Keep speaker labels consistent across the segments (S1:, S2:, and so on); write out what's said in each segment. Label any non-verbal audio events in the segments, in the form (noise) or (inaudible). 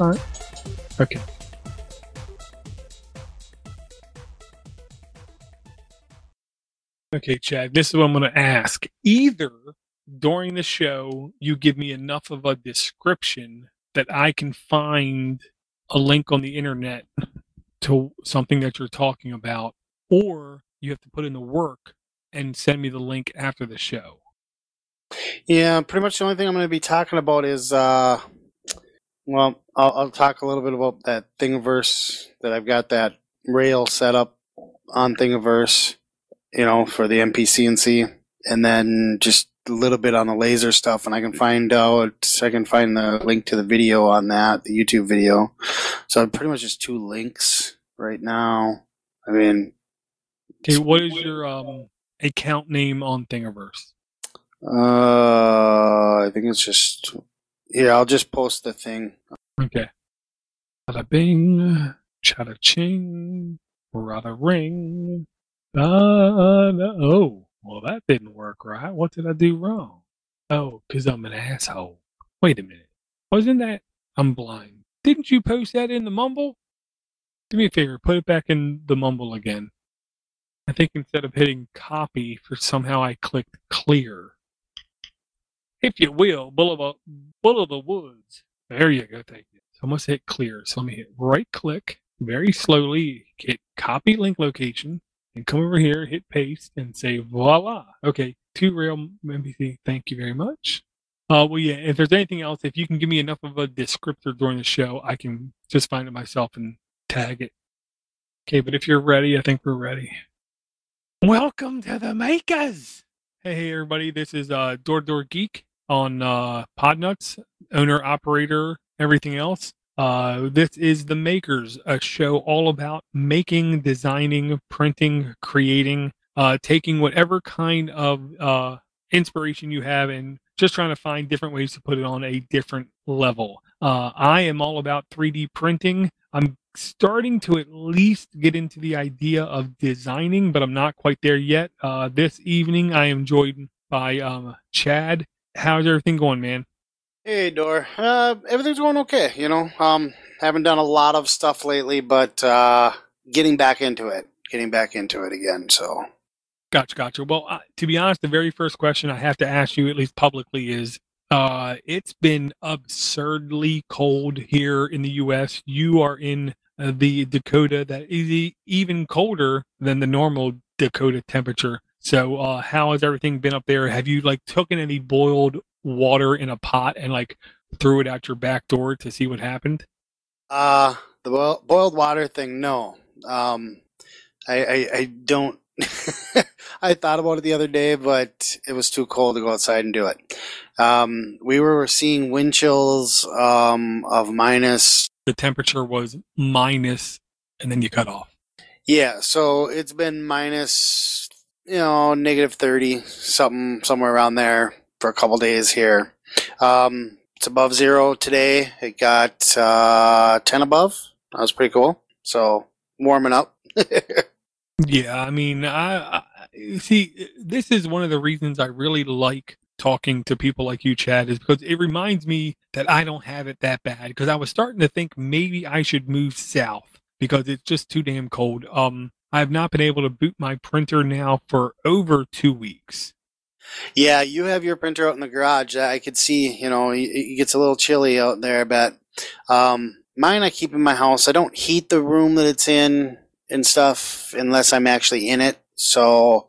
S1: All right. Okay. Okay, Chad, this is what I'm going to ask. Either during the show, you give me enough of a description that I can find a link on the internet to something that you're talking about, or you have to put in the work and send me the link after the show.
S2: Yeah, pretty much the only thing I'm going to be talking about is, uh, well, I'll, I'll talk a little bit about that Thingiverse that I've got that rail set up on Thingiverse, you know, for the MPCNC, and then just a little bit on the laser stuff, and I can find out, I can find the link to the video on that, the YouTube video. So pretty much just two links right now. I mean,
S1: Okay, what is your um account name on Thingiverse?
S2: uh, I think it's just, yeah, I'll just post the thing.
S1: Okay. Bada bing, chada ching, rada ring. Uh, no. Oh, well, that didn't work right. What did I do wrong? Oh, because I'm an asshole. Wait a minute. Wasn't that? I'm blind. Didn't you post that in the mumble? Do me a favor, put it back in the mumble again. I think instead of hitting copy, for somehow I clicked clear. If you will, bull of, a, bull of the woods. There you go. Thank you. So I must hit clear. So let me hit right click very slowly, hit copy link location, and come over here, hit paste, and say voila. Okay, two rail MPC. Thank you very much. Uh, well, yeah. If there's anything else, if you can give me enough of a descriptor during the show, I can just find it myself and tag it. Okay, but if you're ready, I think we're ready. Welcome to the makers. Hey, hey, everybody. This is uh, Door Door Geek on uh, Podnuts, owner, operator, everything else. Uh, this is The Makers, a show all about making, designing, printing, creating, uh, taking whatever kind of uh, inspiration you have and just trying to find different ways to put it on a different level. Uh, I am all about 3D printing. I'm starting to at least get into the idea of designing, but I'm not quite there yet. Uh, this evening, I am joined by um, Chad. How's everything going, man?
S2: Hey, Dor. Uh, everything's going okay. You know, um, haven't done a lot of stuff lately, but uh, getting back into it, getting back into it again. So,
S1: Gotcha, gotcha. Well, uh, to be honest, the very first question I have to ask you, at least publicly, is uh, it's been absurdly cold here in the U.S. You are in uh, the Dakota that is even colder than the normal Dakota temperature. So, uh, how has everything been up there? Have you like taken any boiled water in a pot and like threw it out your back door to see what happened?
S2: uh, the boil- boiled water thing, no. Um, I, I, I don't. (laughs) I thought about it the other day, but it was too cold to go outside and do it. Um, we were seeing wind chills um, of minus
S1: The temperature was minus, and then you cut off.
S2: Yeah, so it's been minus, you know, negative 30, something, somewhere around there for a couple days here. Um, it's above zero today. It got uh, 10 above. That was pretty cool. So warming up. (laughs)
S1: Yeah, I mean, I, I see. This is one of the reasons I really like talking to people like you, Chad, is because it reminds me that I don't have it that bad. Because I was starting to think maybe I should move south because it's just too damn cold. Um, I have not been able to boot my printer now for over two weeks.
S2: yeah, you have your printer out in the garage. I could see, you know, it it gets a little chilly out there, but um, mine I keep in my house. I don't heat the room that it's in and stuff unless I'm actually in it. So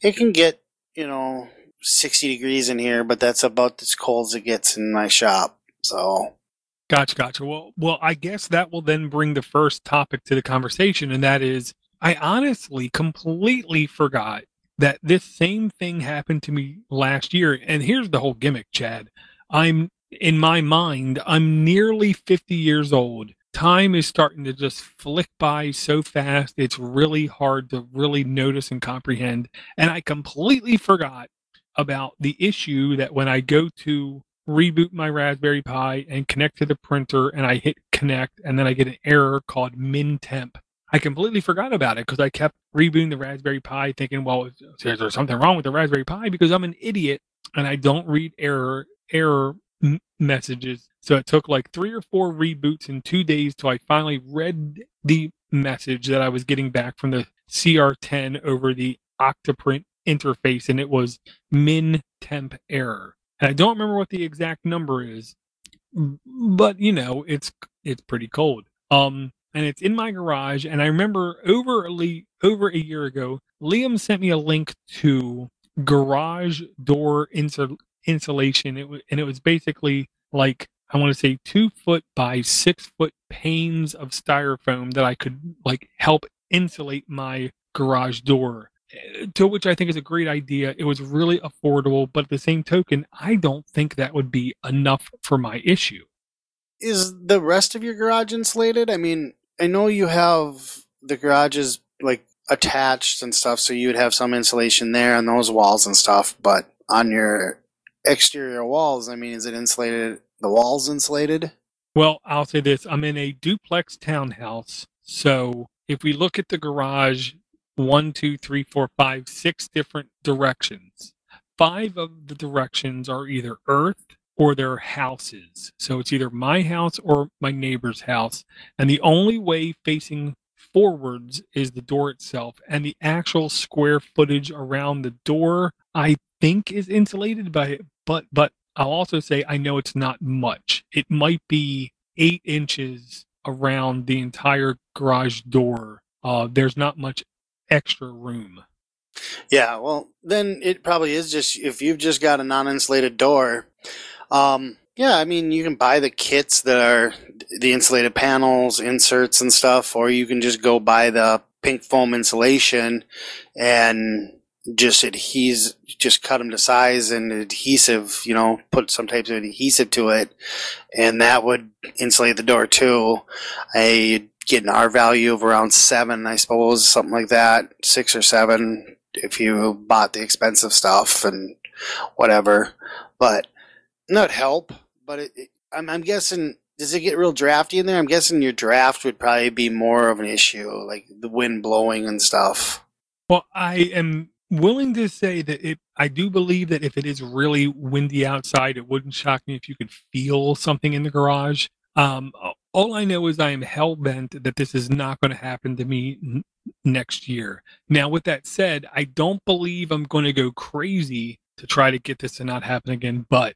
S2: it can get, you know, 60 degrees in here, but that's about as cold as it gets in my shop. So
S1: Gotcha, gotcha. Well, well, I guess that will then bring the first topic to the conversation, and that is, I honestly completely forgot that this same thing happened to me last year. And here's the whole gimmick, Chad. I'm in my mind, I'm nearly 50 years old. Time is starting to just flick by so fast. It's really hard to really notice and comprehend. And I completely forgot about the issue that when I go to reboot my Raspberry Pi and connect to the printer and I hit connect and then I get an error called min temp. I completely forgot about it because I kept rebooting the Raspberry Pi thinking, well, is there something wrong with the Raspberry Pi? Because I'm an idiot and I don't read error error m- messages. So it took like three or four reboots in two days till I finally read the message that I was getting back from the CR10 over the Octoprint interface, and it was min temp error. And I don't remember what the exact number is, but you know, it's it's pretty cold. Um, and it's in my garage. And I remember over a over a year ago, Liam sent me a link to garage door insul- insulation. It was, and it was basically like I want to say two foot by six foot panes of styrofoam that I could like help insulate my garage door. Eh, to which I think is a great idea. It was really affordable, but at the same token, I don't think that would be enough for my issue.
S2: Is the rest of your garage insulated? I mean, I know you have the garages like attached and stuff, so you would have some insulation there on those walls and stuff, but on your exterior walls, I mean, is it insulated? The walls insulated?
S1: Well, I'll say this I'm in a duplex townhouse. So if we look at the garage, one, two, three, four, five, six different directions. Five of the directions are either earth or they're houses. So it's either my house or my neighbor's house. And the only way facing forwards is the door itself. And the actual square footage around the door, I think, is insulated by it. But, but I'll also say I know it's not much. It might be eight inches around the entire garage door. Uh, there's not much extra room.
S2: Yeah, well, then it probably is just if you've just got a non-insulated door. Um, yeah, I mean, you can buy the kits that are the insulated panels, inserts, and stuff, or you can just go buy the pink foam insulation and just adhes, just cut them to size and adhesive, you know, put some type of adhesive to it, and that would insulate the door too. I get an R value of around seven, I suppose, something like that, six or seven, if you bought the expensive stuff and whatever. But not help, but it, it, I'm, I'm guessing. Does it get real drafty in there? I'm guessing your draft would probably be more of an issue, like the wind blowing and stuff.
S1: Well, I am willing to say that it I do believe that if it is really windy outside, it wouldn't shock me if you could feel something in the garage. Um, all I know is I am hell bent that this is not going to happen to me n- next year. Now, with that said, I don't believe I'm going to go crazy to try to get this to not happen again. But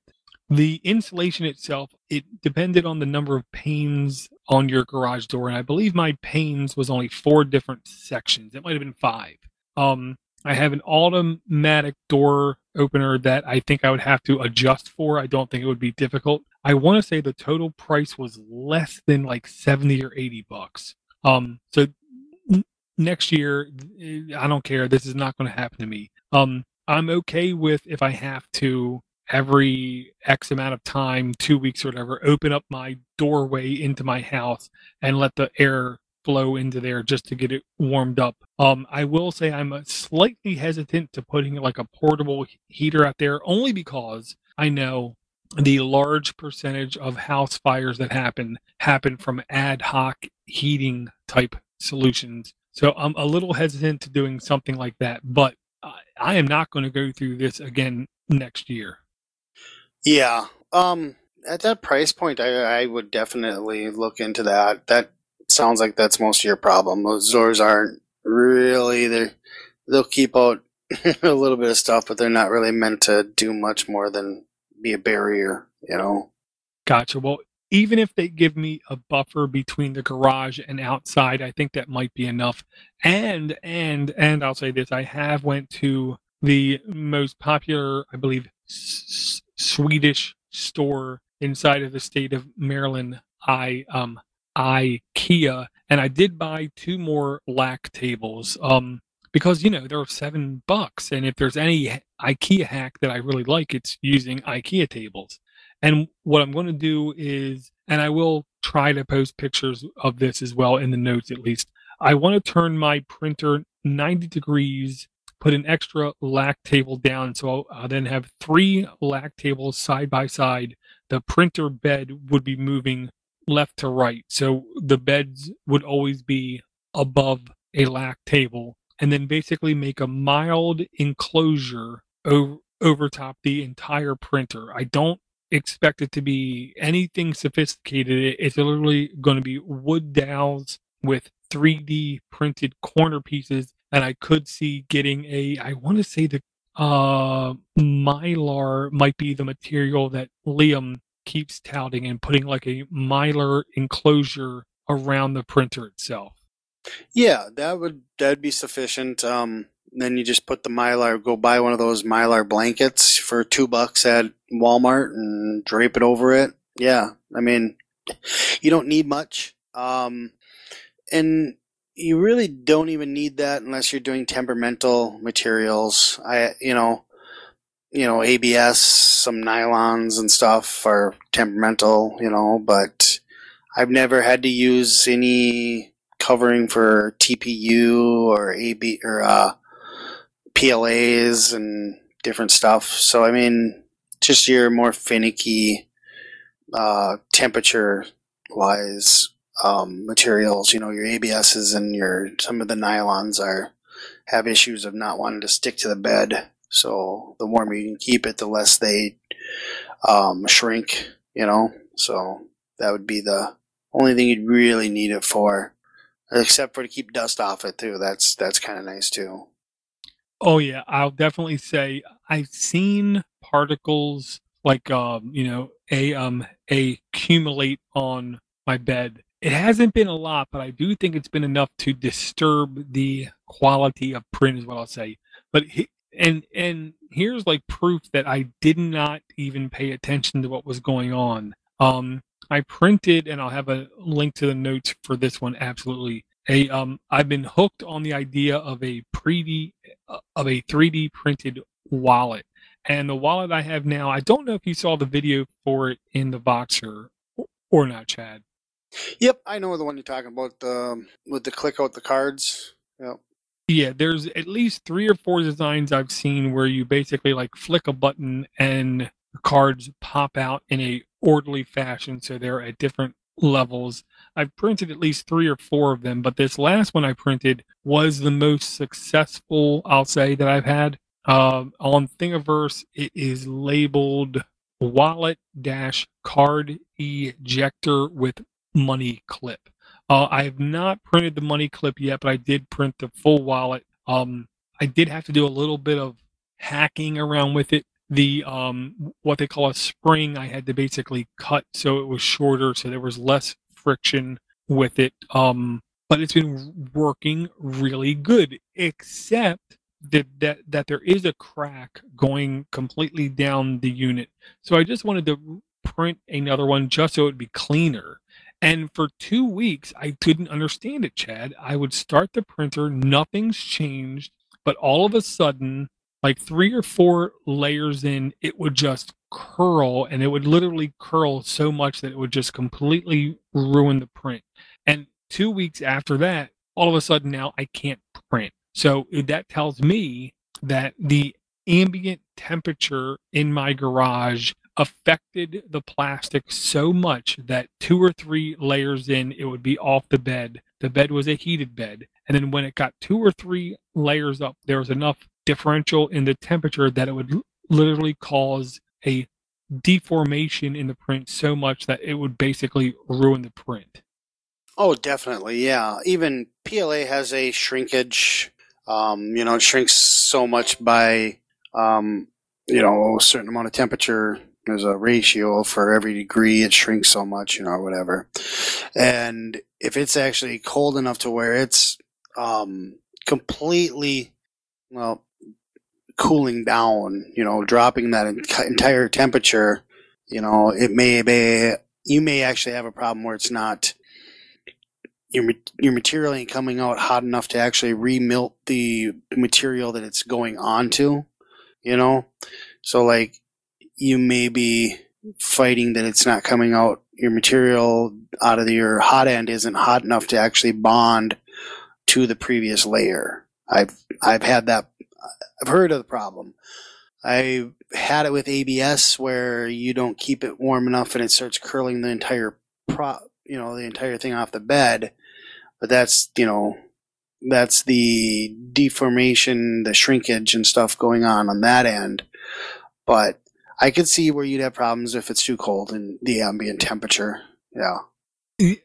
S1: the insulation itself, it depended on the number of panes on your garage door, and I believe my panes was only four different sections. It might have been five. Um, I have an automatic door opener that I think I would have to adjust for. I don't think it would be difficult. I want to say the total price was less than like 70 or 80 bucks. Um, so n- next year, I don't care. This is not going to happen to me. Um, I'm okay with if I have to every X amount of time, two weeks or whatever, open up my doorway into my house and let the air flow into there just to get it warmed up. Um, I will say I'm slightly hesitant to putting like a portable heater out there only because I know the large percentage of house fires that happen happen from ad hoc heating type solutions. So I'm a little hesitant to doing something like that, but I am not going to go through this again next year.
S2: Yeah. Um at that price point I I would definitely look into that. That sounds like that's most of your problem. Those doors aren't really they they'll keep out (laughs) a little bit of stuff, but they're not really meant to do much more than be a barrier, you know.
S1: Gotcha. Well, even if they give me a buffer between the garage and outside, I think that might be enough. And and and I'll say this: I have went to the most popular, I believe, Swedish store inside of the state of Maryland. I um IKEA, and I did buy two more lack tables. Um, because you know they're seven bucks, and if there's any IKEA hack that I really like, it's using IKEA tables. And what I'm going to do is, and I will try to post pictures of this as well in the notes at least. I want to turn my printer 90 degrees, put an extra lack table down. So I'll, then have three lack tables side by side. The printer bed would be moving left to right. So the beds would always be above a lack table and then basically make a mild enclosure over, over top the entire printer. I don't expect it to be anything sophisticated. It's literally going to be wood dowels with 3D printed corner pieces. And I could see getting a, I want to say the uh, mylar might be the material that Liam keeps touting and putting like a mylar enclosure around the printer itself.
S2: Yeah, that would that'd be sufficient. Um, then you just put the mylar, go buy one of those mylar blankets for two bucks at Walmart and drape it over it. Yeah, I mean, you don't need much, um, and you really don't even need that unless you're doing temperamental materials. I, you know, you know, ABS, some nylons and stuff are temperamental, you know, but I've never had to use any covering for TPU or AB or uh, PLAs and different stuff. So I mean, just your more finicky uh, temperature wise um, materials. You know, your ABSs and your some of the nylons are have issues of not wanting to stick to the bed. So the warmer you can keep it, the less they um, shrink. You know, so that would be the only thing you'd really need it for, except for to keep dust off it too. That's that's kind of nice too.
S1: Oh yeah, I'll definitely say I've seen particles like um, you know, a um accumulate on my bed. It hasn't been a lot, but I do think it's been enough to disturb the quality of print is what I'll say. But he, and and here's like proof that I did not even pay attention to what was going on. Um I printed and I'll have a link to the notes for this one absolutely a um I've been hooked on the idea of a pre uh, of a 3D printed wallet. And the wallet I have now, I don't know if you saw the video for it in the Voxer or not, Chad.
S2: Yep, I know the one you're talking about. The um, with the click out the cards. Yep.
S1: Yeah, there's at least three or four designs I've seen where you basically like flick a button and cards pop out in a orderly fashion, so they're at different levels. I've printed at least three or four of them, but this last one I printed was the most successful, I'll say, that I've had. Uh, on Thingiverse, it is labeled wallet dash card ejector with money clip. Uh, I have not printed the money clip yet, but I did print the full wallet. Um, I did have to do a little bit of hacking around with it the um, what they call a spring I had to basically cut so it was shorter so there was less friction with it um, but it's been working really good except that, that that there is a crack going completely down the unit so I just wanted to print another one just so it would be cleaner and for two weeks I didn't understand it Chad I would start the printer nothing's changed but all of a sudden like three or four layers in, it would just curl and it would literally curl so much that it would just completely ruin the print. And two weeks after that, all of a sudden now I can't print. So that tells me that the ambient temperature in my garage affected the plastic so much that two or three layers in, it would be off the bed. The bed was a heated bed. And then when it got two or three layers up, there was enough differential in the temperature that it would literally cause a deformation in the print so much that it would basically ruin the print.
S2: Oh, definitely, yeah. Even PLA has a shrinkage. Um, you know, it shrinks so much by, um, you know, a certain amount of temperature. There's a ratio for every degree it shrinks so much, you know, or whatever. And if it's actually cold enough to where it's um, completely, well, cooling down, you know, dropping that entire temperature, you know, it may be, you may actually have a problem where it's not, your, your material ain't coming out hot enough to actually remelt the material that it's going onto, you know? So, like, you may be fighting that it's not coming out, your material out of your hot end isn't hot enough to actually bond to the previous layer. I've, I've had that I've heard of the problem. I had it with ABS where you don't keep it warm enough and it starts curling the entire pro, you know, the entire thing off the bed. But that's, you know, that's the deformation, the shrinkage and stuff going on on that end. But I could see where you'd have problems if it's too cold in the ambient temperature. Yeah.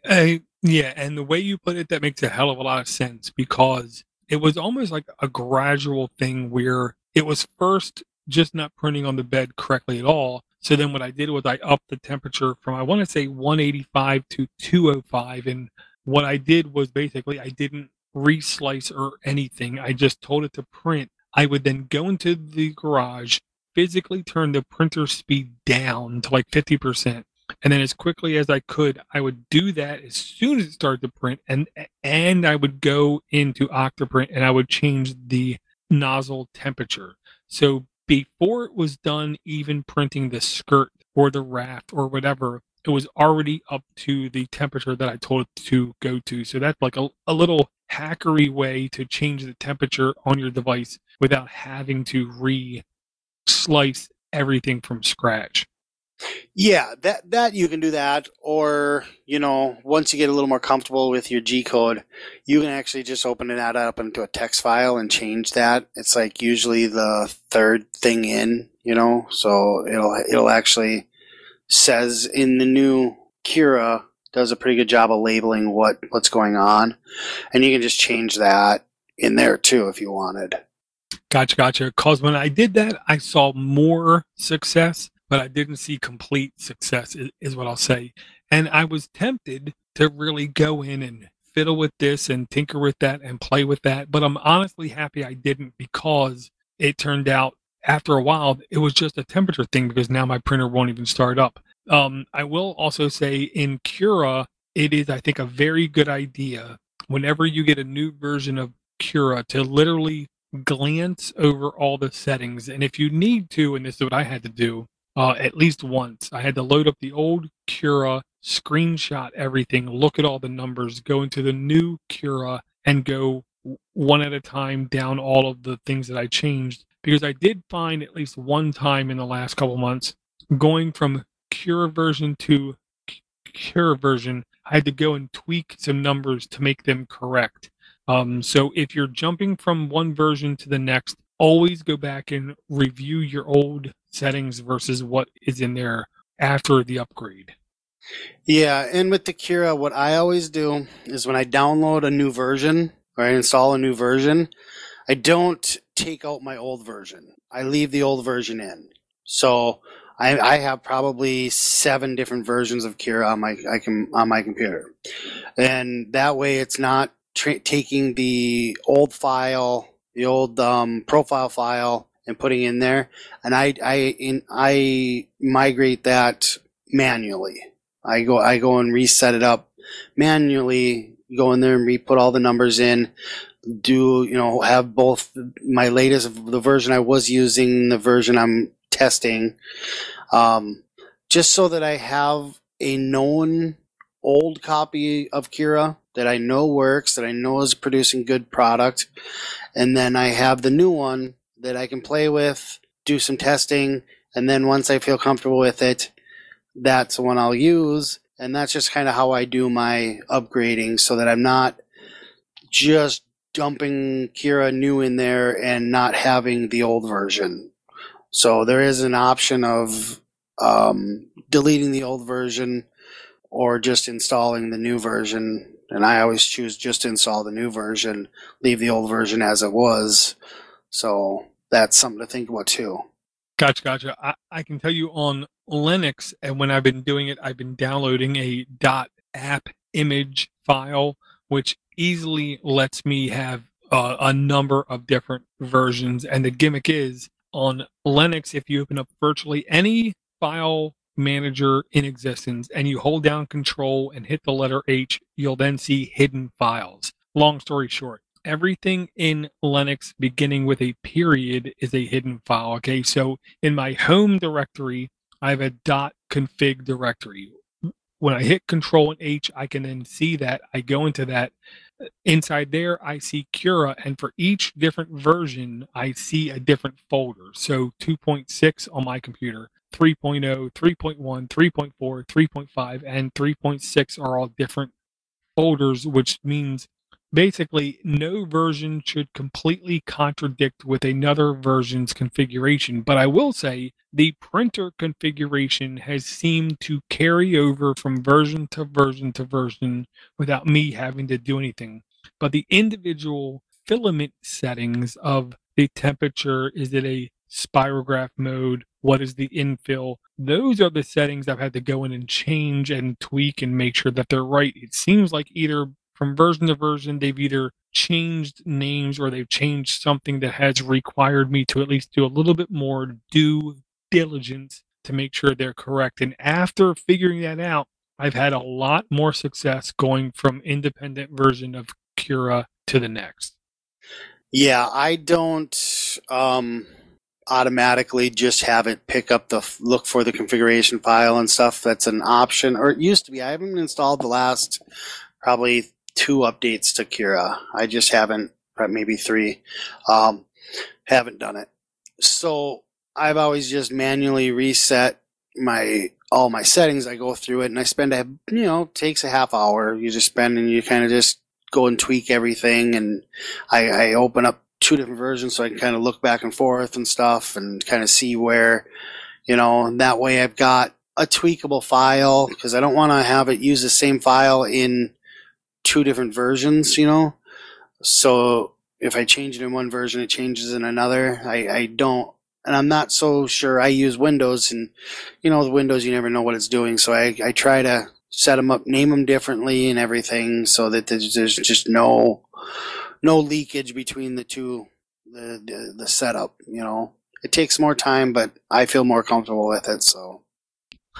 S1: Uh, yeah, and the way you put it, that makes a hell of a lot of sense because it was almost like a gradual thing where it was first just not printing on the bed correctly at all. So then what I did was I upped the temperature from I want to say 185 to 205, and what I did was basically I didn't reslice or anything. I just told it to print. I would then go into the garage, physically turn the printer speed down to like 50%. And then as quickly as I could, I would do that as soon as it started to print and and I would go into Octoprint and I would change the nozzle temperature. So before it was done even printing the skirt or the raft or whatever, it was already up to the temperature that I told it to go to. So that's like a, a little hackery way to change the temperature on your device without having to re slice everything from scratch.
S2: Yeah, that that you can do that, or you know, once you get a little more comfortable with your G code, you can actually just open that up into a text file and change that. It's like usually the third thing in, you know, so it'll it'll actually says in the new Cura does a pretty good job of labeling what what's going on, and you can just change that in there too if you wanted.
S1: Gotcha, gotcha. Because when I did that, I saw more success, but I didn't see complete success. Is, is what I'll say. And I was tempted to really go in and fiddle with this and tinker with that and play with that. But I'm honestly happy I didn't because it turned out after a while it was just a temperature thing because now my printer won't even start up. Um, I will also say in Cura, it is I think a very good idea whenever you get a new version of Cura to literally glance over all the settings. And if you need to, and this is what I had to do, uh, at least once, I had to load up the old Cura, screenshot everything, look at all the numbers, go into the new Cura, and go one at a time down all of the things that I changed. Because I did find at least one time in the last couple months going from Cura version to Cura version, I had to go and tweak some numbers to make them correct. Um, so if you're jumping from one version to the next, always go back and review your old settings versus what is in there after the upgrade.
S2: Yeah, and with the Cura, what I always do is when I download a new version or I install a new version, I don't take out my old version. I leave the old version in. So I, I have probably seven different versions of Cura on my I can on my computer, and that way it's not tra- taking the old file, the old um, profile file, and putting in there, and I I in, I migrate that manually. I go I go and reset it up manually. Go in there and re put all the numbers in. Do you know have both my latest the version I was using, the version I'm testing, um, just so that I have a known old copy of Cura that I know works, that I know is producing good product, and then I have the new one that I can play with, do some testing, and then once I feel comfortable with it, that's the one I'll use. And that's just kind of how I do my upgrading so that I'm not just dumping Cura new in there and not having the old version. So there is an option of um, deleting the old version or just installing the new version and I always choose just install the new version, leave the old version as it was. So that's something to think about too.
S1: Gotcha, gotcha. I, I can tell you on Linux, and when I've been doing it, I've been downloading a .app image file, which easily lets me have uh, a number of different versions. And the gimmick is on Linux, if you open up virtually any file manager in existence and you hold down control and hit the letter H, you'll then see hidden files. Long story short, everything in Linux beginning with a period is a hidden file. Okay, so in my home directory, I have a dot config directory. When I hit control and H, I can then see that. I go into that. Inside there, I see Cura, and for each different version, I see a different folder. So 2.6 on my computer, 3.0, 3.1, 3.4, 3.5, and 3.6 are all different folders, which means basically no version should completely contradict with another version's configuration. But I will say the printer configuration has seemed to carry over from version to version to version without me having to do anything. But the individual filament settings of the temperature, is it a spirograph mode? What is the infill? Those are the settings I've had to go in and change and tweak and make sure that they're right. It seems like either from version to version, they've either changed names or they've changed something that has required me to at least do a little bit more due diligence to make sure they're correct. And after figuring that out, I've had a lot more success going from independent version of Cura to the next.
S2: Yeah, I don't um, automatically just have it pick up the look for the configuration file and stuff. That's an option, or it used to be. I haven't installed the last probably two updates to Cura. I just haven't, maybe three. Um, haven't done it. So I've always just manually reset my all my settings. I go through it and I spend a you know takes a half hour. You just spend and you kind of just go and tweak everything. And I, I open up two different versions so I can kind of look back and forth and stuff and kind of see where you know. And that way I've got a tweakable file because I don't want to have it use the same file in two different versions. You know, so if I change it in one version, it changes in another. I, I don't and I'm not so sure. I use Windows, and you know, the Windows you never know what it's doing. So I, I try to set them up, name them differently, and everything, so that there's, there's just no no leakage between the two the, the the setup. You know, it takes more time, but I feel more comfortable with it. So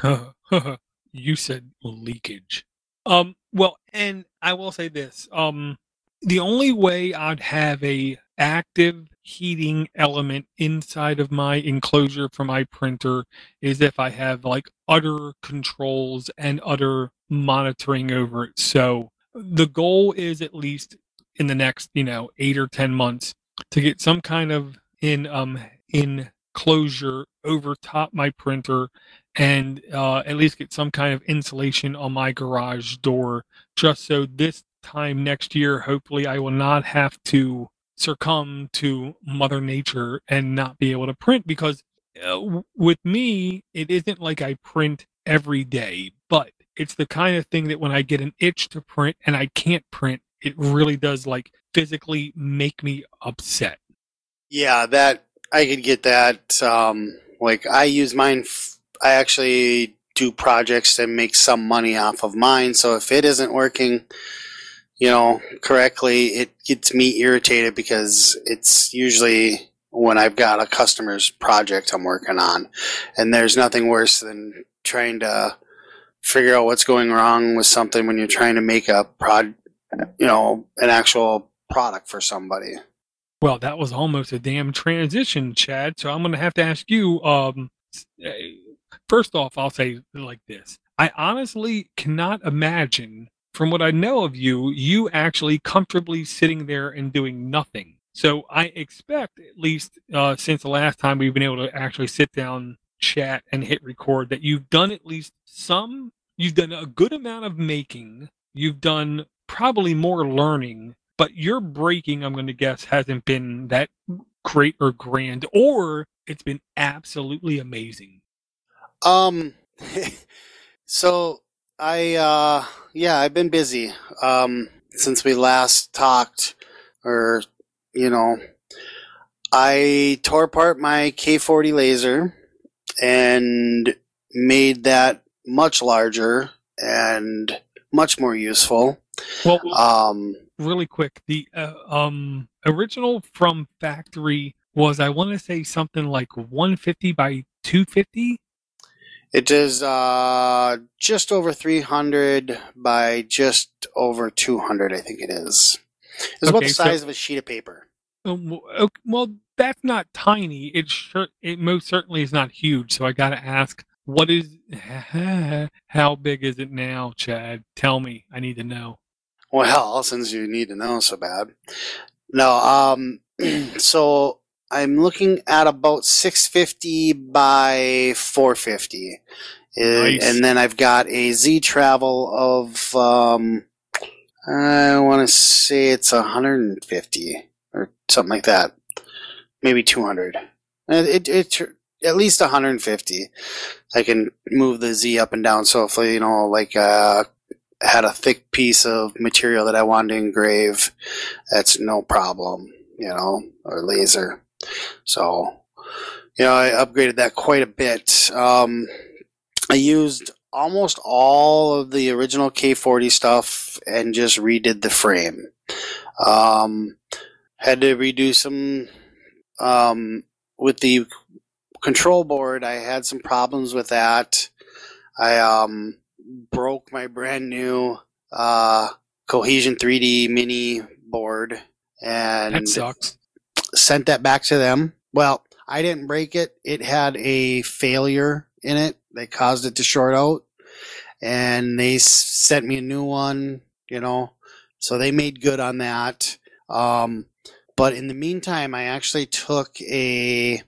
S2: (laughs)
S1: you said leakage. Um. Well, and I will say this. Um. The only way I'd have a active heating element inside of my enclosure for my printer is if I have like other controls and other monitoring over it. So the goal is at least in the next, you know, eight or 10 months to get some kind of in, um, enclosure over top my printer and uh, at least get some kind of insulation on my garage door just so this time next year hopefully i will not have to succumb to mother nature and not be able to print because uh, with me it isn't like i print every day but it's the kind of thing that when i get an itch to print and i can't print it really does like physically make me upset
S2: yeah that i could get that um like i use mine f- i actually do projects that make some money off of mine so if it isn't working you know, correctly, it gets me irritated because it's usually when I've got a customer's project I'm working on. And there's nothing worse than trying to figure out what's going wrong with something when you're trying to make a prod, you know, an actual product for somebody.
S1: Well, that was almost a damn transition, Chad. So I'm going to have to ask you. Um, first off, I'll say like this: I honestly cannot imagine from what I know of you, you actually comfortably sitting there and doing nothing. So I expect, at least uh, since the last time we've been able to actually sit down, chat, and hit record, that you've done at least some, you've done a good amount of making, you've done probably more learning, but your breaking, I'm going to guess, hasn't been that great or grand, or it's been absolutely amazing.
S2: Um, (laughs) so I uh yeah, I've been busy um since we last talked or you know I tore apart my K40 laser and made that much larger and much more useful.
S1: Well, um really quick, the uh, um original from factory was I want to say something like 150 by 250
S2: it is uh, just over 300 by just over 200, I think it is. It's okay, about the size so, of a sheet of paper.
S1: Um, well, that's not tiny. It sure, it most certainly is not huge. So I got to ask, what is, (laughs) how big is it now, Chad? Tell me. I need to know.
S2: Well, since you need to know so bad. No, um, (clears throat) so I'm looking at about 650 by 450. Uh, nice. And then I've got a Z travel of, um, I want to say it's 150 or something like that. Maybe 200. It, it, it at least 150. I can move the Z up and down. So if you know, like, uh, had a thick piece of material that I wanted to engrave, that's no problem, you know, or laser. So, you know, I upgraded that quite a bit. Um, I used almost all of the original K40 stuff and just redid the frame. Um, had to redo some um, with the control board. I had some problems with that. I um, broke my brand new uh, Cohesion 3D mini board and
S1: That sucks.
S2: sent that back to them. Well, I didn't break it. It had a failure in it that caused it to short out. And they s- sent me a new one, you know. So they made good on that. Um, but in the meantime, I actually took a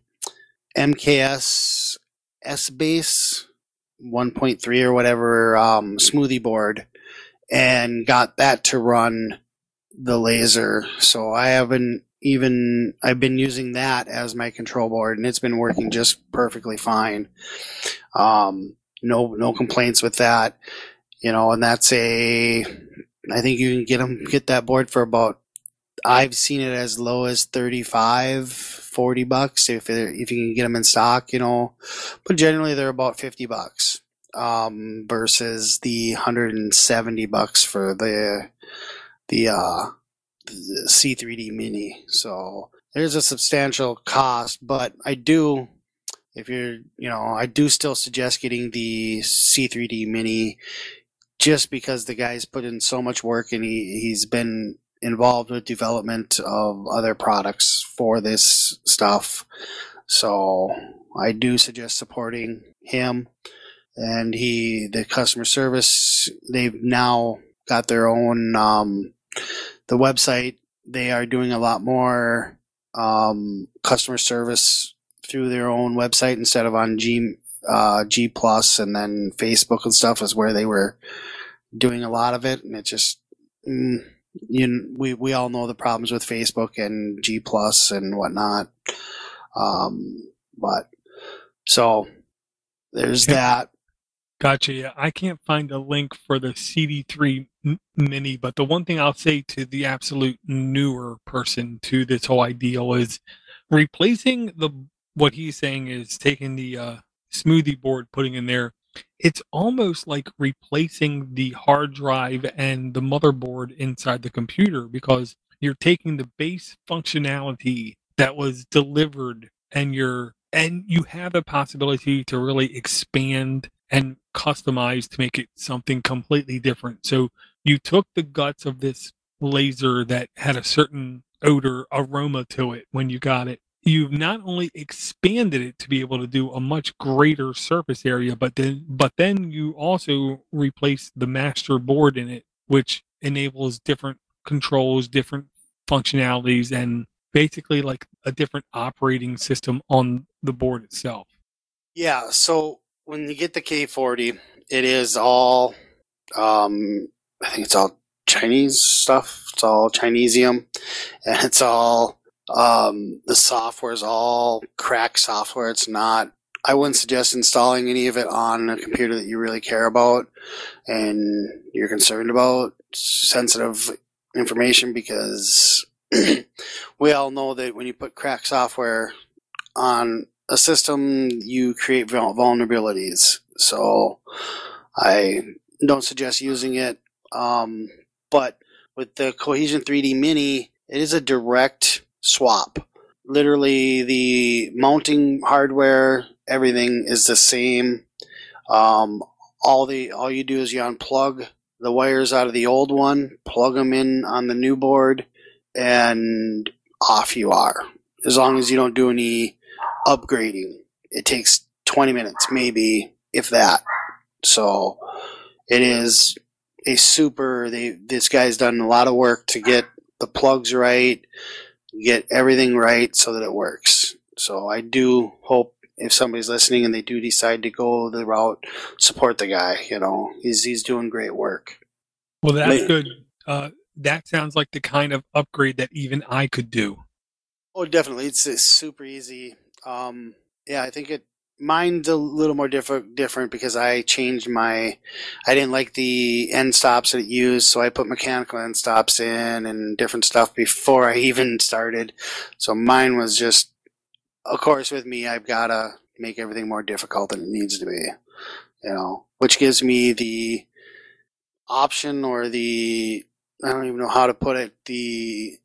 S2: MKS SBase 1.3 or whatever um, smoothie board and got that to run the laser. So I haven't even I've been using that as my control board, and it's been working just perfectly fine. Um, no no complaints with that, you know. And that's a I think you can get them get that board for about I've seen it as low as 35 40 bucks if if you can get them in stock, you know. But generally they're about 50 bucks um, versus the 170 bucks for the the uh, the C3D Mini. So there's a substantial cost, but I do, if you're, you know, I do still suggest getting the C3D Mini just because the guy's put in so much work and he, he's been involved with development of other products for this stuff. So I do suggest supporting him and he, the customer service, they've now got their own, um, the website they are doing a lot more um, customer service through their own website instead of on G uh, G Plus and then Facebook and stuff is where they were doing a lot of it, and it just mm, you we we all know the problems with Facebook and G Plus and whatnot. Um, but so there's
S1: Yeah.
S2: that.
S1: Gotcha. Yeah, I can't find a link for the CD3 Mini, but the one thing I'll say to the absolute newer person to this whole ideal is replacing the what he's saying is taking the uh, smoothie board, putting in there. It's almost like replacing the hard drive and the motherboard inside the computer because you're taking the base functionality that was delivered and you're and you have the possibility to really expand and customize to make it something completely different. So you took the guts of this laser that had a certain odor aroma to it when you got it. You've not only expanded it to be able to do a much greater surface area, but then but then you also replace the master board in it, which enables different controls, different functionalities, and basically like a different operating system on the board itself.
S2: Yeah, so when you get the K40, it is all, um, I think it's all Chinese stuff. It's all Chinesium, and it's all um, the software is all crack software. It's not. I wouldn't suggest installing any of it on a computer that you really care about and you're concerned about sensitive information because (clears throat) we all know that when you put crack software on a system, you create vulnerabilities. So I don't suggest using it. Um, but with the Cohesion 3D Mini, it is a direct swap. Literally, the mounting hardware, everything is the same. Um, all the all you do is you unplug the wires out of the old one, plug them in on the new board, and off you are. As long as you don't do any upgrading. It takes 20 minutes, maybe, if that. So it is a super. They this guy's done a lot of work to get the plugs right, get everything right so that it works. So I do hope if somebody's listening and they do decide to go the route, support the guy. You know, he's he's doing great work.
S1: Well, that's good uh, that sounds like the kind of upgrade that even I could do.
S2: Oh, definitely. It's, it's super easy. Um, yeah, I think it mine's a little more different different because I changed my I didn't like the end stops that it used, so I put mechanical end stops in and different stuff before I (laughs) even started. So mine was just of course with me I've gotta make everything more difficult than it needs to be. You know. Which gives me the option or the I don't even know how to put it, the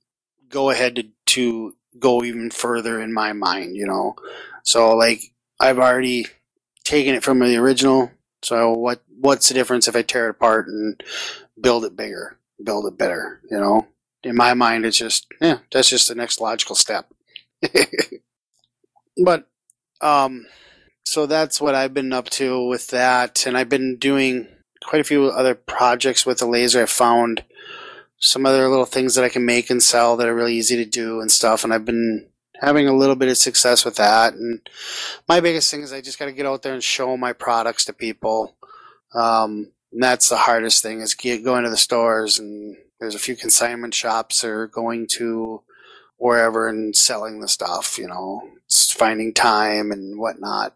S2: go ahead to, to go even further in my mind, you know. So like I've already taken it from the original. So what what's the difference if I tear it apart and build it bigger, build it better? You know, in my mind, it's just yeah, that's just the next logical step. (laughs) but um, so that's what I've been up to with that, and I've been doing quite a few other projects with the laser. I found some other little things that I can make and sell that are really easy to do and stuff, and I've been having a little bit of success with that. And my biggest thing is I just got to get out there and show my products to people. Um, and that's the hardest thing is get, going to the stores and there's a few consignment shops or going to wherever and selling the stuff, you know, it's finding time and whatnot.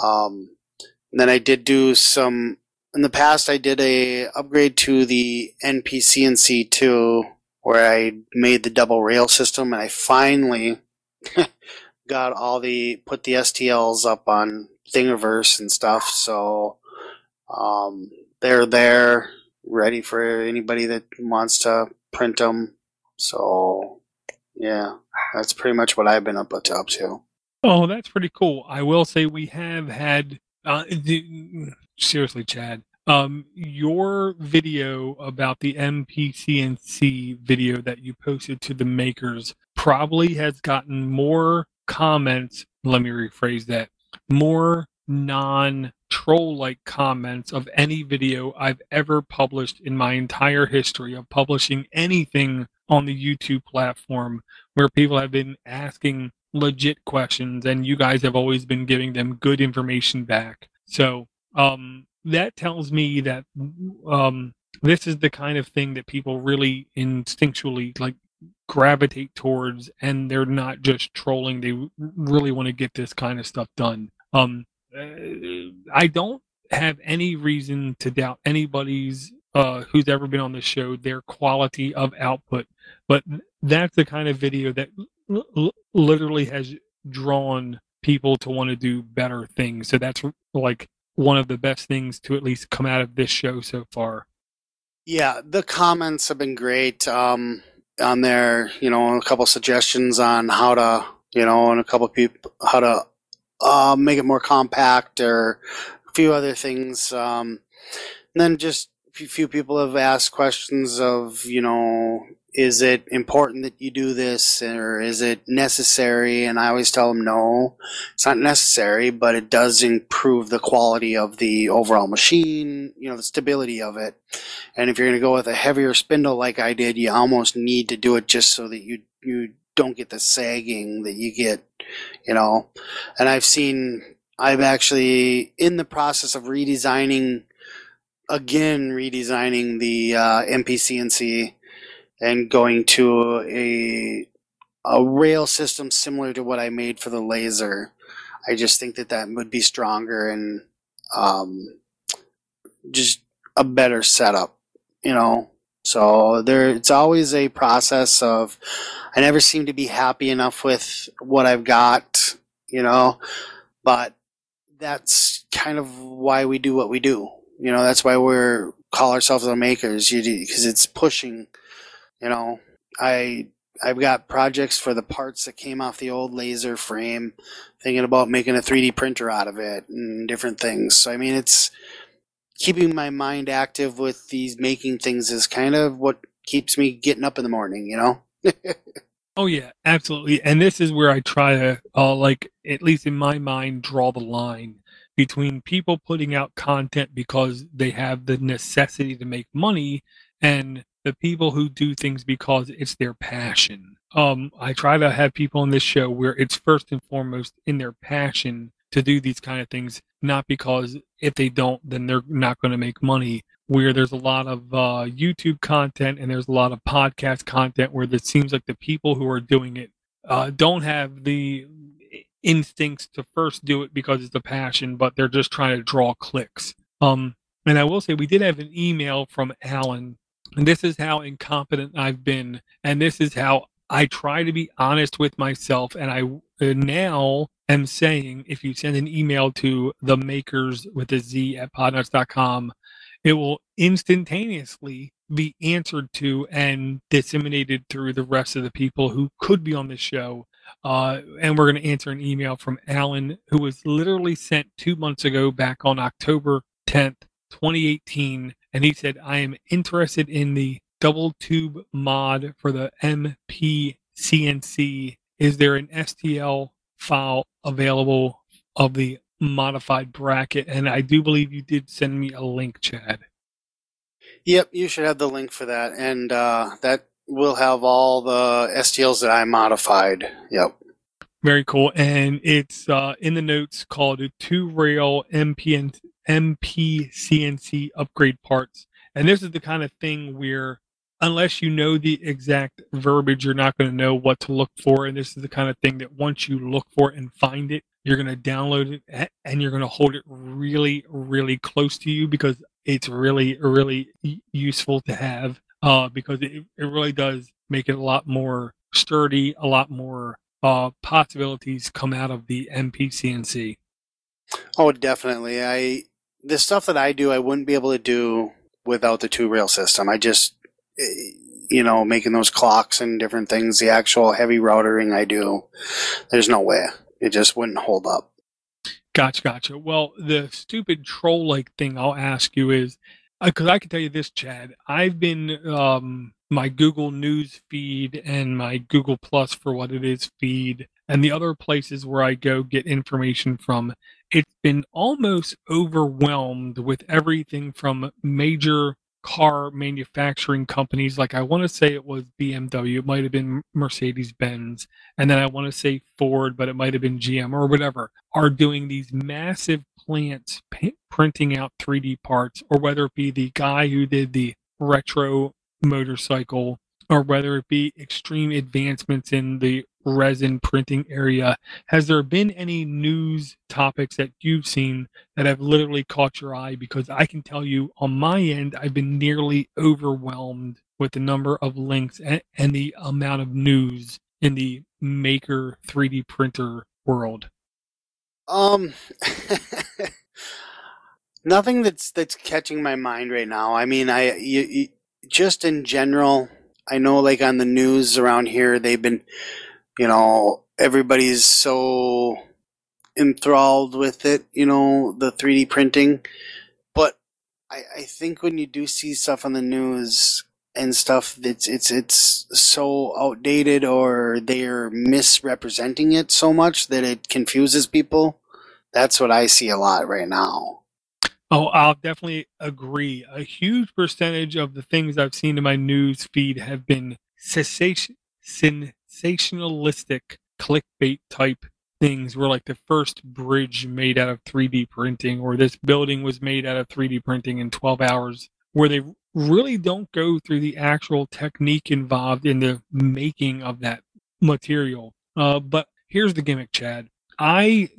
S2: Um, and then I did do some, in the past I did a upgrade to the MPCNC2 where I made the double rail system and I finally (laughs) got all the put the STLs up on Thingiverse and stuff, so um, they're there, ready for anybody that wants to print them. So yeah, that's pretty much what I've been up to. Up to.
S1: Oh, that's pretty cool. I will say we have had uh, the, seriously, Chad. Um, your video about the MPCNC video that you posted to the makers probably has gotten more comments. Let me rephrase that more non troll like comments of any video I've ever published in my entire history of publishing anything on the YouTube platform where people have been asking legit questions and you guys have always been giving them good information back. So, um, that tells me that um, this is the kind of thing that people really instinctually like gravitate towards and they're not just trolling. They really want to get this kind of stuff done. Um uh, i don't have any reason to doubt anybody's uh who's ever been on the show their quality of output. But that's the kind of video that l- literally has drawn people to want to do better things. So that's like one of the best things to at least come out of this show so far.
S2: Yeah the comments have been great. Um on there, you know, a couple suggestions on how to, you know, and a couple people how to uh, make it more compact or a few other things. Um, and then just few people have asked questions of, you know, is it important that you do this or is it necessary? And I always tell them no, it's not necessary, but it does improve the quality of the overall machine, you know, the stability of it. And if you're going to go with a heavier spindle like I did, you almost need to do it just so that you, you don't get the sagging that you get, you know. And I've seen, I've actually, in the process of redesigning, again, redesigning the uh, MPCNC and going to a a rail system similar to what I made for the laser. I just think that that would be stronger and um, just a better setup, you know. So there, it's always a process of. I never seem to be happy enough with what I've got, you know, but that's kind of why we do what we do. You know, that's why we're call ourselves the makers, You because it's pushing you know, I I've got projects for the parts that came off the old laser frame, thinking about making a 3D printer out of it and different things. So I mean, it's keeping my mind active with these making things is kind of what keeps me getting up in the morning, you know. (laughs)
S1: oh yeah, absolutely. And this is where I try to uh, like at least in my mind draw the line between people putting out content because they have the necessity to make money and the people who do things because it's their passion. Um, I try to have people on this show where it's first and foremost in their passion to do these kind of things, not because if they don't, then they're not going to make money. where there's a lot of uh, YouTube content and there's a lot of podcast content where it seems like the people who are doing it uh, don't have the instincts to first do it because it's a passion, but they're just trying to draw clicks. Um, and I will say we did have an email from Alan, and this is how incompetent I've been, and this is how I try to be honest with myself. And I now am saying if you send an email to the makers with a Z at podnuts.com, it will instantaneously be answered to and disseminated through the rest of the people who could be on the show. Uh, and we're going to answer an email from Alan, who was literally sent two months ago, back on October 10th, 2018. And he said, I am interested in the double tube mod for the MPCNC. Is there an STL file available of the modified bracket? And I do believe you did send me a link, Chad.
S2: Yep, you should have the link for that, and uh, that will have all the STLs that I modified. Yep.
S1: Very cool, and it's uh, in the notes called two rail MPN, MPCNC upgrade parts, and this is the kind of thing where unless you know the exact verbiage, you're not going to know what to look for. And this is the kind of thing that once you look for and find it, you're going to download it and you're going to hold it really, really close to you because it's really, really useful to have uh, because it, it really does make it a lot more sturdy, a lot more uh, possibilities come out of the MPCNC.
S2: Oh, definitely. I the stuff that I do, I wouldn't be able to do without the two rail system. I just, eh, you know, making those clocks and different things, the actual heavy routering I do, there's no way. It just wouldn't hold up.
S1: Gotcha, gotcha. Well, the stupid troll like thing I'll ask you is because uh, I can tell you this, Chad. I've been um, my Google News feed and my Google Plus for what it is feed, and the other places where I go get information from. It's been almost overwhelmed with everything from major car manufacturing companies like I want to say it was BMW, it might have been Mercedes Benz, and then I want to say Ford, but it might have been GM or whatever, are doing these massive plants p- printing out 3D parts, or whether it be the guy who did the retro motorcycle, or whether it be extreme advancements in the resin printing area. Has there been any news topics that you've seen that have literally caught your eye? Because I can tell you on my end, I've been nearly overwhelmed with the number of links and, and the amount of news in the maker 3D printer world.
S2: Um, (laughs) nothing that's that's catching my mind right now. I mean, I you, you, just in general, I know like on the news around here, they've been you know, everybody's so enthralled with it, you know, the 3D printing. But I, I think when you do see stuff on the news and stuff, it's it's it's so outdated or they're misrepresenting it so much that it confuses people. That's what I see a lot right now.
S1: Oh, I'll definitely agree. A huge percentage of the things I've seen in my news feed have been sensationalistic clickbait type things where like the first bridge made out of 3D printing or this building was made out of 3D printing in 12 hours where they really don't go through the actual technique involved in the making of that material. Uh, but here's the gimmick, Chad. I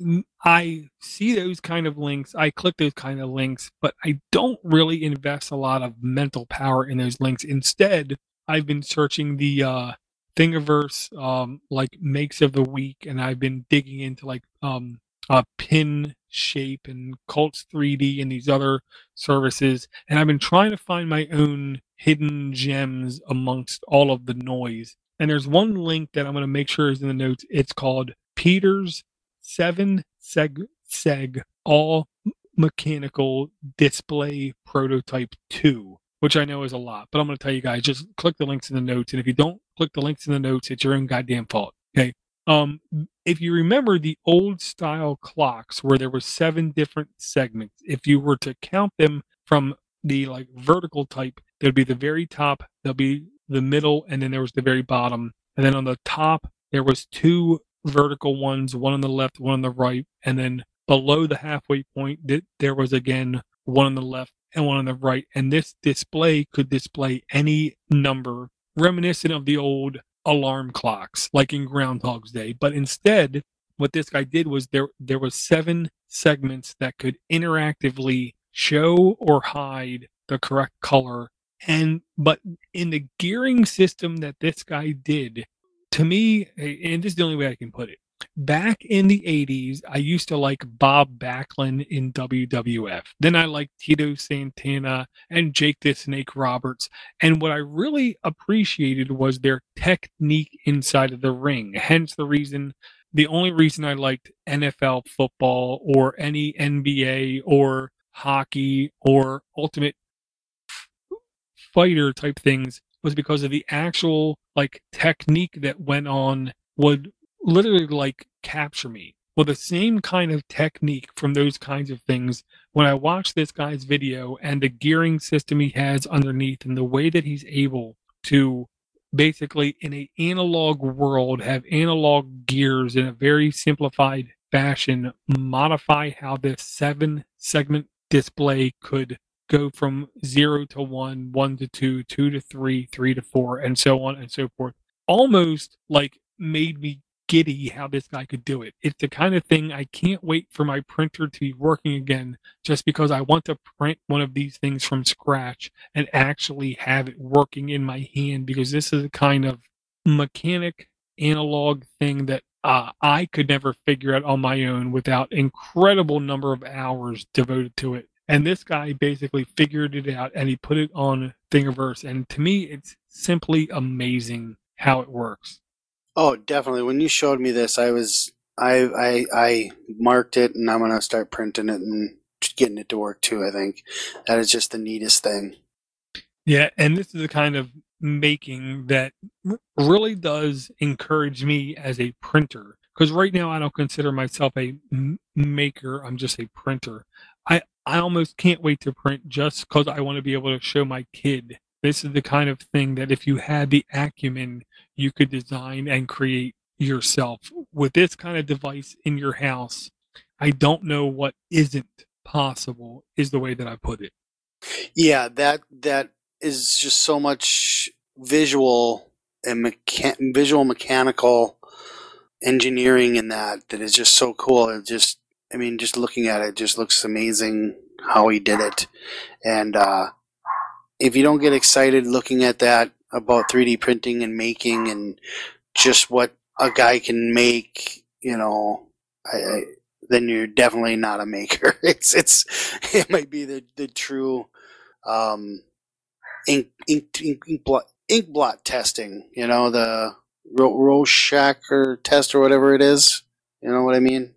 S1: I see those kind of links. I click those kind of links, but I don't really invest a lot of mental power in those links. Instead, I've been searching the uh, Thingiverse um, like makes of the week, and I've been digging into like um, uh, pin shape and Cults 3D and these other services, and I've been trying to find my own hidden gems amongst all of the noise. And there's one link that I'm going to make sure is in the notes. It's called Peter's Seven Seg Seg All Mechanical Display Prototype 2 which I know is a lot, but I'm going to tell you guys just click the links in the notes. And if you don't click the links in the notes, it's your own goddamn fault. Okay. Um, if you remember the old style clocks where there were seven different segments, if you were to count them from the like vertical type, there'd be the very top, there'll be the middle, and then there was the very bottom. And then on the top, there was two vertical ones, one on the left, one on the right, and then below the halfway point, there was again one on the left and one on the right. And this display could display any number reminiscent of the old alarm clocks, like in Groundhog's Day. But instead, what this guy did was there there was seven segments that could interactively show or hide the correct color and but in the gearing system that this guy did to me and this is the only way i can put it. Back in the 80s i used to like bob backlund in wwf then i liked tito santana and jake the snake roberts. And what i really appreciated was their technique inside of the ring. Hence the reason the only reason I liked NFL football or any NBA or hockey or ultimate fighter type things was because of the actual like technique that went on would literally like capture me. Well, the same kind of technique from those kinds of things, when I watch this guy's video and the gearing system he has underneath and the way that he's able to basically in a analog world have analog gears in a very simplified fashion modify how this seven segment display could go from zero to one, one to two, two to three, three to four, and so on and so forth. Almost like made me giddy how this guy could do it. It's the kind of thing I can't wait for my printer to be working again just because I want to print one of these things from scratch and actually have it working in my hand because this is a kind of mechanic analog thing that uh, I could never figure out on my own without incredible number of hours devoted to it. And this guy basically figured it out and he put it on Thingiverse. And to me, it's simply amazing how it works.
S2: Oh, definitely. When you showed me this, I was I I I marked it, and I'm gonna start printing it and getting it to work too. I think that is just the neatest thing.
S1: Yeah, and this is the kind of making that really does encourage me as a printer because right now I don't consider myself a maker. I'm just a printer. I I almost can't wait to print just because I want to be able to show my kid. This is the kind of thing that if you had the acumen you could design and create yourself. With this kind of device in your house, I don't know what isn't possible is the way that I put it.
S2: Yeah, that that is just so much visual and mecha- visual mechanical engineering in that that is just so cool. It just I mean just looking at it just looks amazing how he did it. And uh if you don't get excited looking at that about 3D printing and making and just what a guy can make, you know, I, I, then you're definitely not a maker. (laughs) It's it's (laughs) it might be the the true um, ink ink ink, ink blot ink blot testing. You know the Rorschach or test or whatever it is. You know what I mean?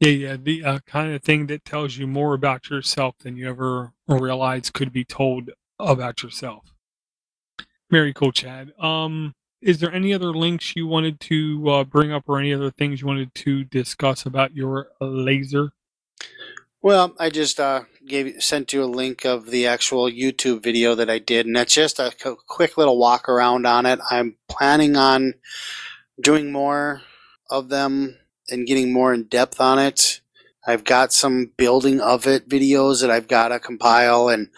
S1: Yeah, yeah, the uh, kind of thing that tells you more about yourself than you ever realize could be told about yourself. Very cool, Chad. Um, is there any other links you wanted to uh, bring up, or any other things you wanted to discuss about your laser?
S2: Well, I just uh, gave sent you a link of the actual YouTube video that I did, and that's just a quick little walk around on it. I'm planning on doing more of them and getting more in depth on it. I've got some building of it videos that I've got to compile and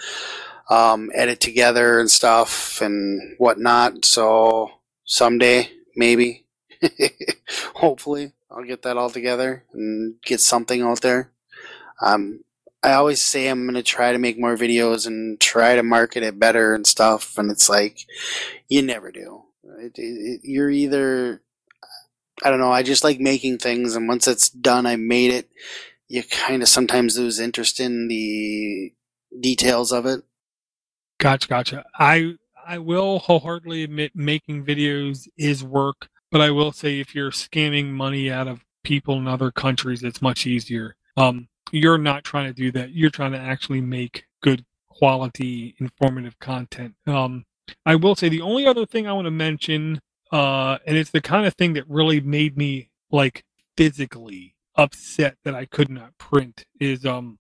S2: um, edit together and stuff and whatnot. So someday, maybe, (laughs) hopefully, I'll get that all together and get something out there. Um, I always say I'm going to try to make more videos and try to market it better and stuff. And it's like, you never do. It, it, you're either, I don't know, I just like making things. And once it's done, I made it. You kind of sometimes lose interest in the details of it.
S1: Gotcha, gotcha. I I will wholeheartedly admit making videos is work, but I will say if you're scamming money out of people in other countries, it's much easier. Um, you're not trying to do that. You're trying to actually make good quality, informative content. Um, I will say the only other thing I want to mention, uh, and it's the kind of thing that really made me like physically upset that I could not print, is um,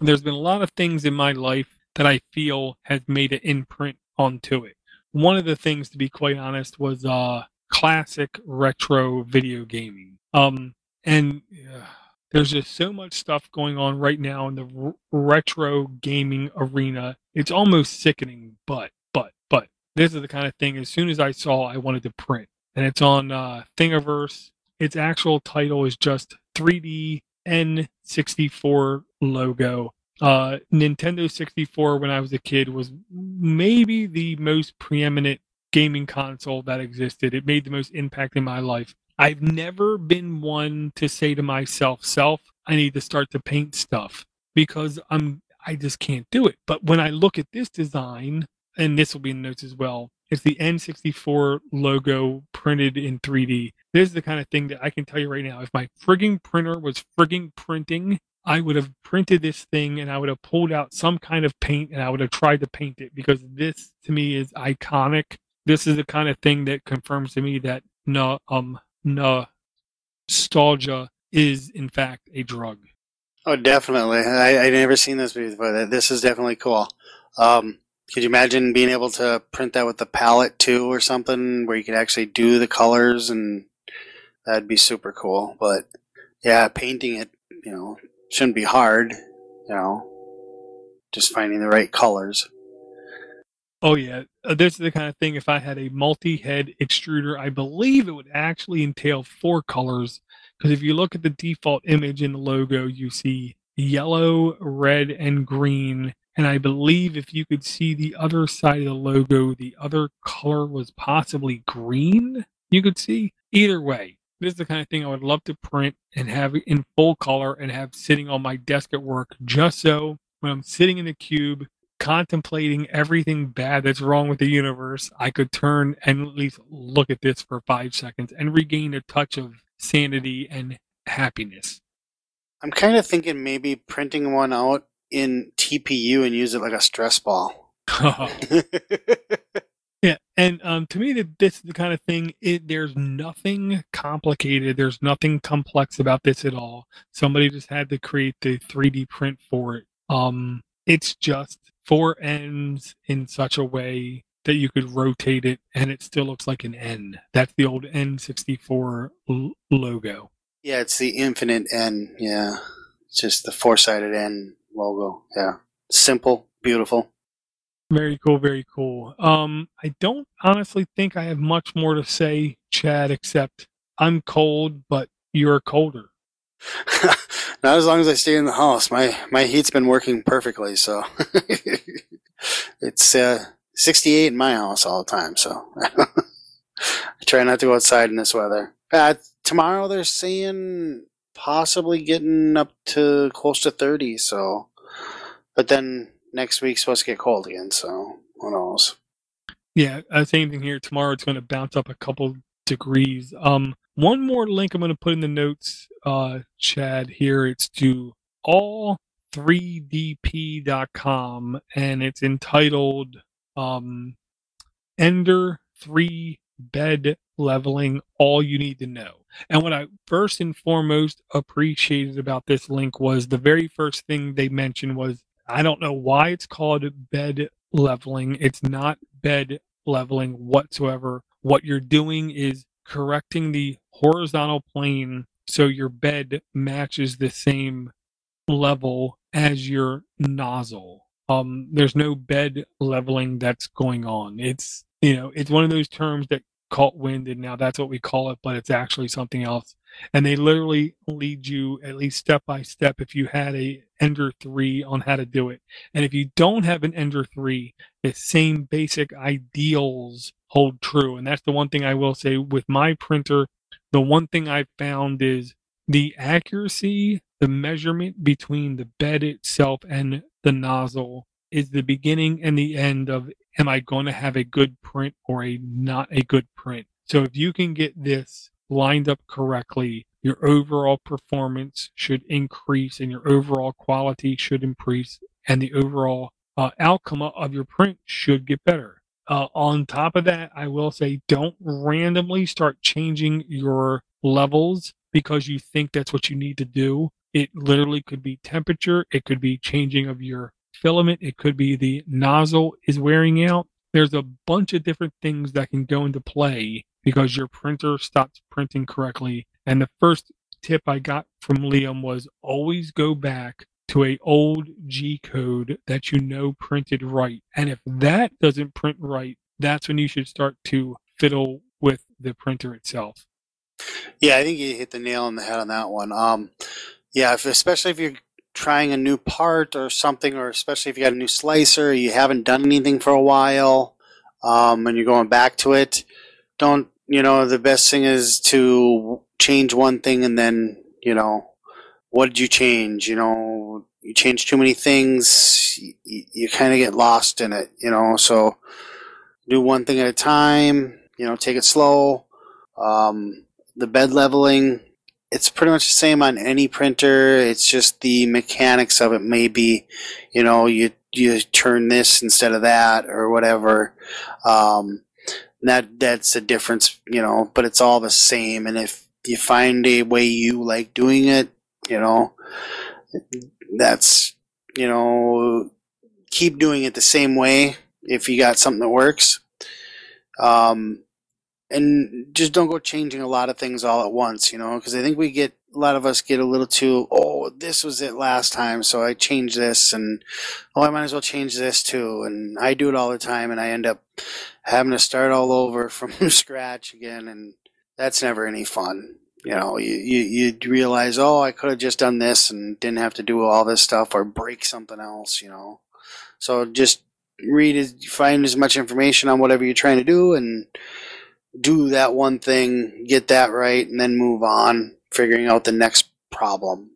S1: there's been a lot of things in my life that I feel has made an imprint onto it. One of the things, to be quite honest, was uh, classic retro video gaming. Um, and uh, There's just so much stuff going on right now in the r- retro gaming arena. It's almost sickening, but, this is the kind of thing as soon as I saw, I wanted to print. And it's on uh, Thingiverse. Its actual title is just 3D N64 logo. Uh, Nintendo 64, when I was a kid, was maybe the most preeminent gaming console that existed. It made the most impact in my life. I've never been one to say to myself, self, I need to start to paint stuff because I'm I just can't do it. But when I look at this design, and this will be in notes as well, it's the N64 logo printed in 3D. This is the kind of thing that I can tell you right now. If my frigging printer was frigging printing, I would have printed this thing and I would have pulled out some kind of paint and I would have tried to paint it because this to me is iconic. This is the kind of thing that confirms to me that no um no, nostalgia is in fact a drug.
S2: Oh, definitely. I I never seen this before. This is definitely cool. Um, could you imagine being able to print that with the palette too, or something where you could actually do the colors, and that'd be super cool. But yeah, painting it, you know, shouldn't be hard. You know, just finding the right colors.
S1: Oh yeah, uh, this is the kind of thing. If I had a multi-head extruder, I believe it would actually entail four colors. Because if you look at the default image in the logo, you see yellow, red, and green. And I believe if you could see the other side of the logo, the other color was possibly green. You could see either way. This is the kind of thing I would love to print and have in full color and have sitting on my desk at work, just so when I'm sitting in the cube contemplating everything bad that's wrong with the universe, I could turn and at least look at this for five seconds and regain a touch of sanity and happiness.
S2: I'm kind of thinking maybe printing one out in TPU and use it like a stress ball. (laughs) (laughs)
S1: yeah, and um, to me, that this is the kind of thing. It, there's nothing complicated. There's nothing complex about this at all. Somebody just had to create the 3D print for it. Um, it's just four ends in such a way that you could rotate it and it still looks like an N. That's the old N64 l- logo.
S2: Yeah, it's the infinite N. Yeah. It's just the four sided N logo. Yeah. Simple, beautiful.
S1: Very cool, very cool. Um, I don't honestly think I have much more to say, Chad, except I'm cold, but you're colder. (laughs)
S2: Not as long as I stay in the house. My my heat's been working perfectly, so (laughs) it's uh, 68 in my house all the time. So (laughs) I try not to go outside in this weather. Uh, tomorrow they're saying possibly getting up to close to 30. So, but then next week's supposed to get cold again. So who knows?
S1: Yeah, same thing here. Tomorrow it's going to bounce up a couple degrees. Um, one more link I'm going to put in the notes, uh, Chad. Here it's to all3dp.com, and it's entitled um, "Ender Three Bed Leveling: All You Need to Know." And what I first and foremost appreciated about this link was the very first thing they mentioned was I don't know why it's called bed leveling. It's not bed leveling whatsoever. What you're doing is correcting the horizontal plane so your bed matches the same level as your nozzle. Um, there's no bed leveling that's going on. It's you know it's one of those terms that caught wind and now that's what we call it, but it's actually something else. And they literally lead you at least step by step if you had a Ender 3 on how to do it. And if you don't have an Ender 3, the same basic ideals hold true. And that's the one thing I will say with my printer. The one thing I've found is the accuracy, the measurement between the bed itself and the nozzle is the beginning and the end of am I going to have a good print or a not a good print. So if you can get this lined up correctly, your overall performance should increase and your overall quality should increase and the overall uh, outcome of your print should get better. Uh, on top of that, I will say don't randomly start changing your levels because you think that's what you need to do. It literally could be temperature, it could be changing of your filament, it could be the nozzle is wearing out. There's a bunch of different things that can go into play because your printer stops printing correctly. And the first tip I got from Liam was always go back to a old G code that you know printed right. And if that doesn't print right, that's when you should start to fiddle with the printer itself.
S2: Yeah, I think you hit the nail on the head on that one. Um, yeah, if, especially if you're trying a new part or something, or especially if you got a new slicer, you haven't done anything for a while, um, and you're going back to it. Don't you know? The best thing is to change one thing and then you know what did you change? You know, you change too many things, you, you kind of get lost in it. You know, so do one thing at a time. You know, take it slow. Um, the bed leveling, it's pretty much the same on any printer. It's just the mechanics of it. Maybe, you know, you you turn this instead of that or whatever. Um, that that's a difference, you know. But it's all the same. And if you find a way you like doing it, you know, that's you know, keep doing it the same way. If you got something that works, um, and just don't go changing a lot of things all at once, you know, because I think we get a lot of us get a little too, oh, this was it last time, so I changed this, and oh, I might as well change this too, and I do it all the time, and I end up having to start all over (laughs) from scratch again, and that's never any fun. You know, you, you, you realize, oh, I could have just done this and didn't have to do all this stuff or break something else, you know. So just read, find as much information on whatever you're trying to do, and do that one thing, get that right, and then move on, figuring out the next problem.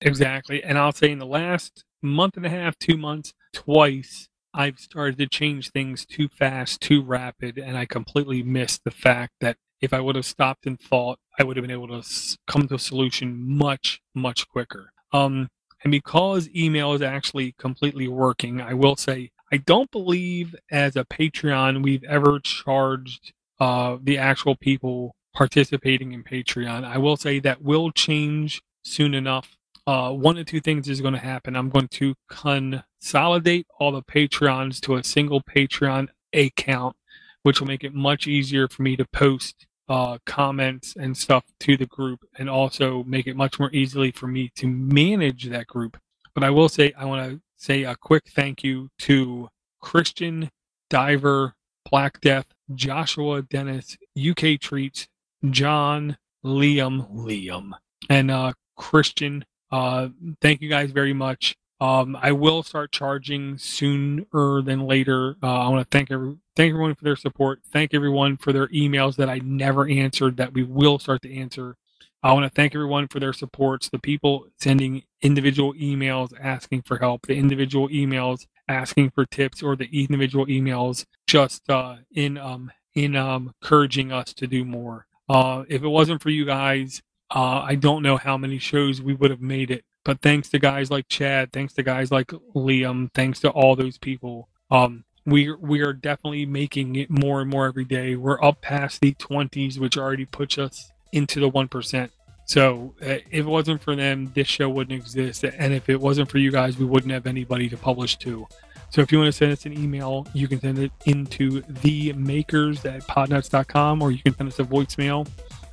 S1: Exactly. And I'll say in the last month and a half, two months, twice, I've started to change things too fast, too rapid, and I completely missed the fact that if I would have stopped and thought, I would have been able to come to a solution much, much quicker. Um, and because email is actually completely working, I will say I don't believe as a Patreon we've ever charged uh, the actual people participating in Patreon. I will say that will change soon enough. Uh, one of two things is going to happen. I'm going to consolidate all the Patreons to a single Patreon account, which will make it much easier for me to post uh, comments and stuff to the group and also make it much more easily for me to manage that group. But I will say, I want to say a quick thank you to Christian, Diver, Black Death, Joshua Dennis, UK Treats, John, Liam, Liam, and uh, Christian. Uh, thank you guys very much. Um, I will start charging sooner than later. Uh, I want to thank every, thank everyone for their support. Thank everyone for their emails that I never answered that we will start to answer. I want to thank everyone for their supports. The people sending individual emails asking for help, the individual emails asking for tips, or the individual emails just uh, in um, in um, encouraging us to do more. Uh, if it wasn't for you guys, uh, I don't know how many shows we would have made it. But thanks to guys like Chad, thanks to guys like Liam, thanks to all those people, um, we we are definitely making it more and more every day. We're up past the twenties, which already puts us into the one percent. So uh, if it wasn't for them, this show wouldn't exist. And if it wasn't for you guys, we wouldn't have anybody to publish to. So if you want to send us an email, you can send it into the makers at podnuts.com or you can send us a voicemail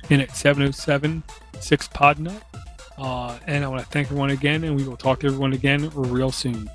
S1: in at 707 6 podnut. Uh, and I want to thank everyone again, and we will talk to everyone again real soon.